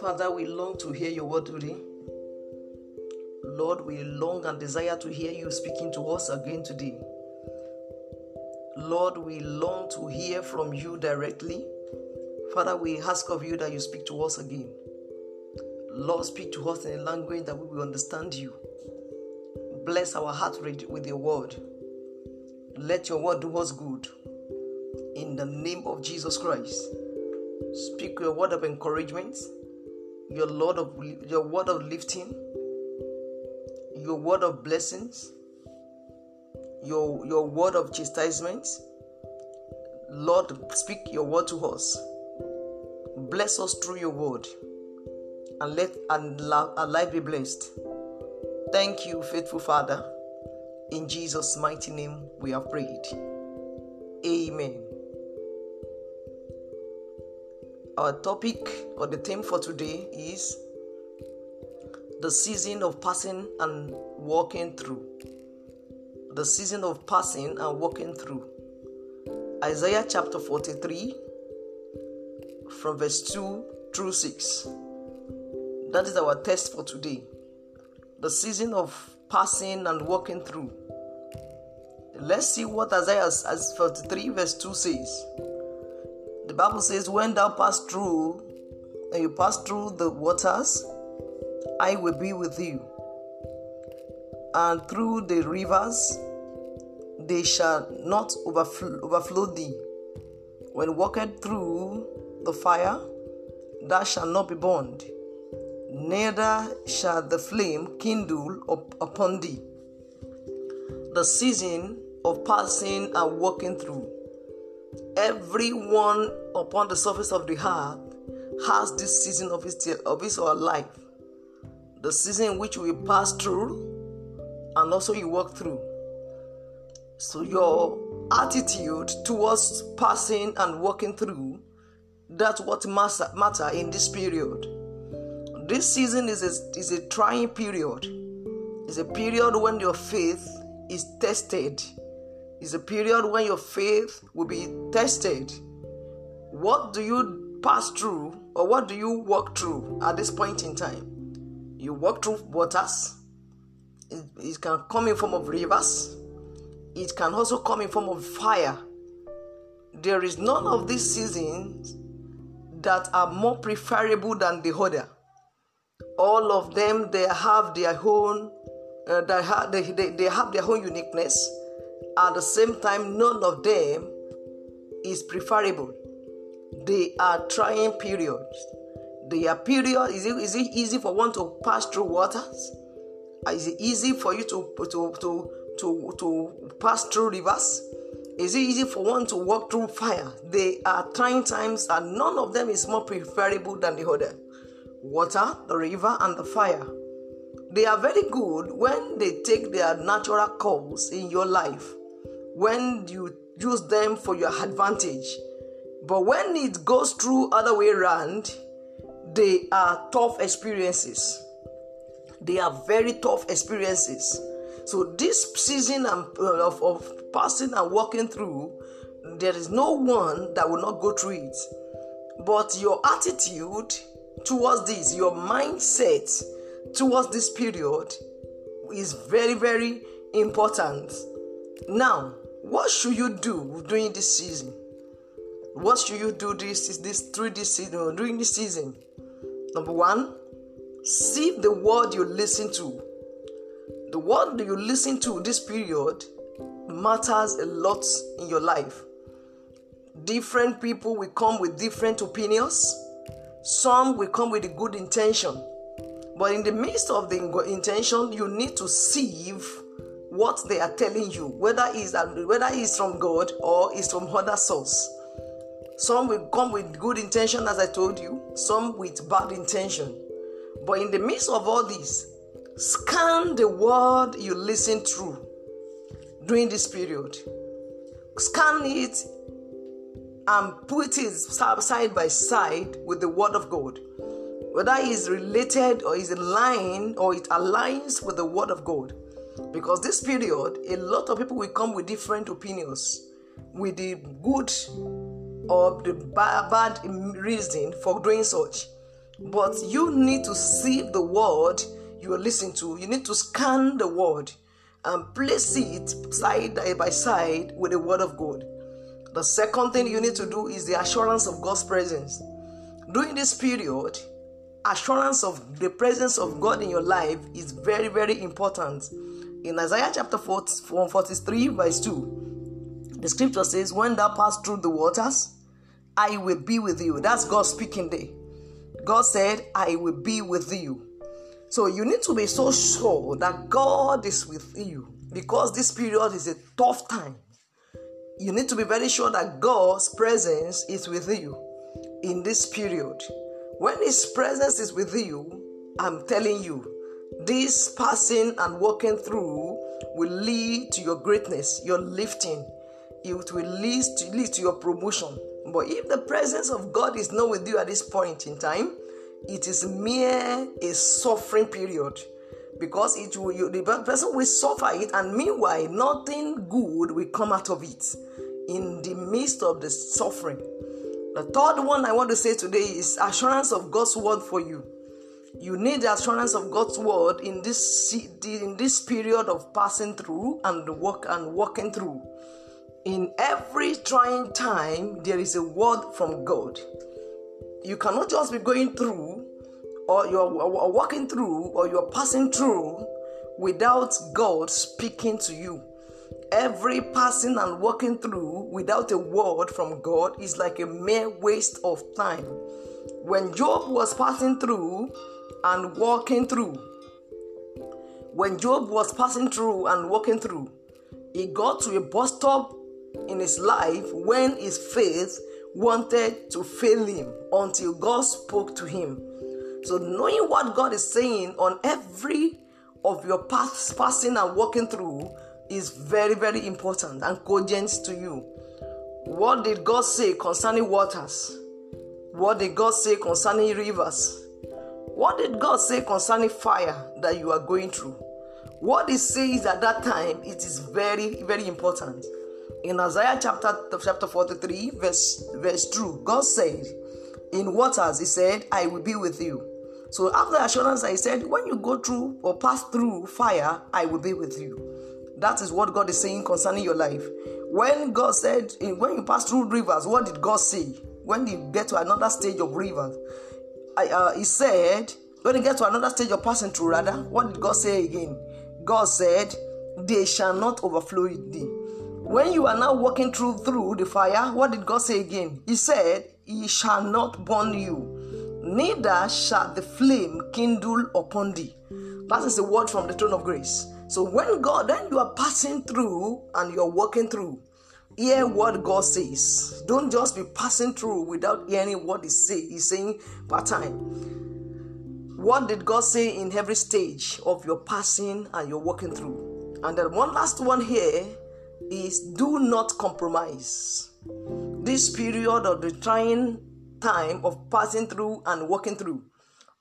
Father, we long to hear your word today. Lord, we long and desire to hear you speaking to us again today. Lord, we long to hear from you directly. Father, we ask of you that you speak to us again. Lord, speak to us in a language that we will understand you. Bless our heart with your word. Let your word do us good. In the name of Jesus Christ. Speak your word of encouragement, your Lord of your word of lifting, your word of blessings, your your word of chastisement. Lord, speak your word to us. Bless us through your word, and let our life be blessed. Thank you, faithful Father. In Jesus' mighty name, we have prayed. Amen. Our topic or the theme for today is the season of passing and walking through. The season of passing and walking through. Isaiah chapter 43, from verse 2 through 6. That is our text for today. The season of passing and walking through. Let's see what Isaiah 43, verse 2 says. The Bible says, When thou pass through, and you pass through the waters, I will be with you. And through the rivers, they shall not overflow, overflow thee. When walked through the fire, thou shalt not be burned, neither shall the flame kindle up upon thee. The season of passing and walking through everyone upon the surface of the earth has this season of his, of his or life. The season which we pass through and also you walk through. So your attitude towards passing and walking through, that's what matter, matter in this period. This season is a, is a trying period. It's a period when your faith is tested is a period when your faith will be tested. What do you pass through or what do you walk through at this point in time? You walk through waters. It, it can come in form of rivers. It can also come in form of fire. There is none of these seasons that are more preferable than the other. All of them they have their own uh, they, they, they, they have their own uniqueness at the same time, none of them is preferable. They are trying periods. They are period. Is it, is it easy for one to pass through waters? Uh, is it easy for you to to to to, to pass through rivers? Is it easy for one to walk through fire? They are trying times, and none of them is more preferable than the other. Water, the river, and the fire. They are very good when they take their natural course in your life when you use them for your advantage. But when it goes through other way around, they are tough experiences. They are very tough experiences. So this season of, of passing and walking through, there is no one that will not go through it. But your attitude towards this, your mindset towards this period is very, very important. Now, what should you do during this season? What should you do this this through this season during this season? Number one, see the word you listen to. The word you listen to this period matters a lot in your life. Different people will come with different opinions. Some will come with a good intention. But in the midst of the intention, you need to sieve what they are telling you, whether it's whether it's from God or it's from other source. Some will come with good intention, as I told you, some with bad intention. But in the midst of all this, scan the word you listen through during this period. Scan it and put it side by side with the word of God. Whether it's related or is in line or it aligns with the word of God. Because this period, a lot of people will come with different opinions. with the good or the bad reason for doing such. But you need to see the word you are listening to. You need to scan the word and place it side by side with the word of God. The second thing you need to do is the assurance of God's presence. During this period, assurance of the presence of God in your life is very, very important. In Isaiah chapter 43, verse 2, the scripture says, When thou pass through the waters, I will be with you. That's God speaking there. God said, I will be with you. So you need to be so sure that God is with you because this period is a tough time. You need to be very sure that God's presence is with you in this period. When His presence is with you, I'm telling you, this passing and walking through will lead to your greatness, your lifting. It will lead to, lead to your promotion. But if the presence of God is not with you at this point in time, it is mere a suffering period because it will you, the person will suffer it and meanwhile nothing good will come out of it in the midst of the suffering the third one i want to say today is assurance of god's word for you. You need the assurance of god's word in this in this period of passing through and work and walking through. In every trying time there is a word from god. You cannot just be going through or you're walking through or you're passing through without God speaking to you. Every passing and walking through without a word from God is like a mere waste of time. When Job was passing through and walking through, when Job was passing through and walking through, he got to a bus stop in his life when his faith wanted to fail him until God spoke to him. So, knowing what God is saying on every of your paths, passing and walking through is very, very important and cogent to you. What did God say concerning waters? What did God say concerning rivers? What did God say concerning fire that you are going through? What He says at that time, it is very, very important in Isaiah chapter chapter 43, verse verse 2, God said, In waters, He said, I will be with you. So after assurance, I said, When you go through or pass through fire, I will be with you. That is what God is saying concerning your life. When God said, when you pass through rivers, what did God say? When you get to another stage of rivers, I, uh, He said, when you get to another stage of passing through, rather, what did God say again? God said, They shall not overflow thee. When you are now walking through through the fire, what did God say again? He said, He shall not burn you, neither shall the flame kindle upon thee. That is the word from the throne of grace. So when God, then you are passing through and you're walking through, hear what God says. Don't just be passing through without hearing what He say. He's saying part time. What did God say in every stage of your passing and your walking through? And then one last one here is do not compromise. This period of the trying time of passing through and walking through,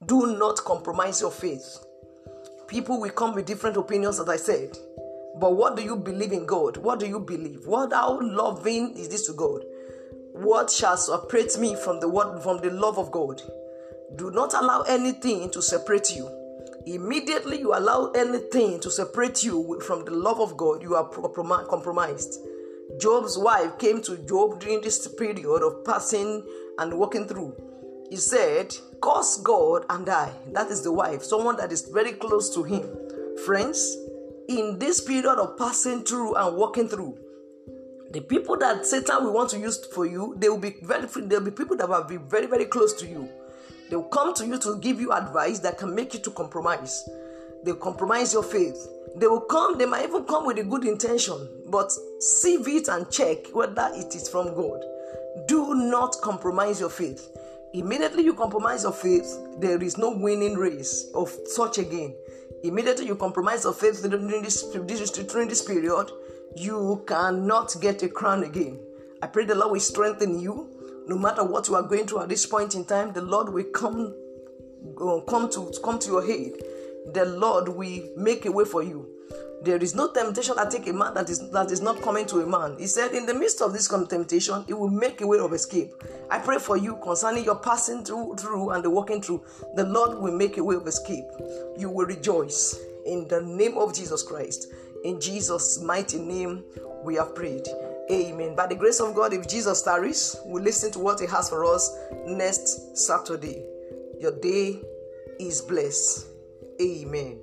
do not compromise your faith. People will come with different opinions, as I said. But what do you believe in God? What do you believe? What how loving is this to God? What shall separate me from the word from the love of God? Do not allow anything to separate you immediately you allow anything to separate you from the love of God, you are compromised. Job's wife came to Job during this period of passing and walking through. He said, Curse God and die. That is the wife, someone that is very close to him. Friends, in this period of passing through and walking through, the people that Satan will want to use for you, they will be very there will be people that will be very, very close to you. They will come to you to give you advice that can make you to compromise. They compromise your faith. They will come, they might even come with a good intention, but sieve it and check whether it is from God. Do not compromise your faith. Immediately you compromise your faith, there is no winning race of such again. Immediately you compromise your faith during this, during this period, you cannot get a crown again. I pray the Lord will strengthen you no matter what you are going through at this point in time, the Lord will come uh, come to come to your aid. The Lord will make a way for you. There is no temptation that take a man that is that is not coming to a man. He said, in the midst of this temptation, it will make a way of escape. I pray for you concerning your passing through, through and the walking through. The Lord will make a way of escape. You will rejoice in the name of Jesus Christ. In Jesus' mighty name, we have prayed. Amen. By the grace of God, if Jesus tarries, we listen to what He has for us next Saturday. Your day is blessed. Amen.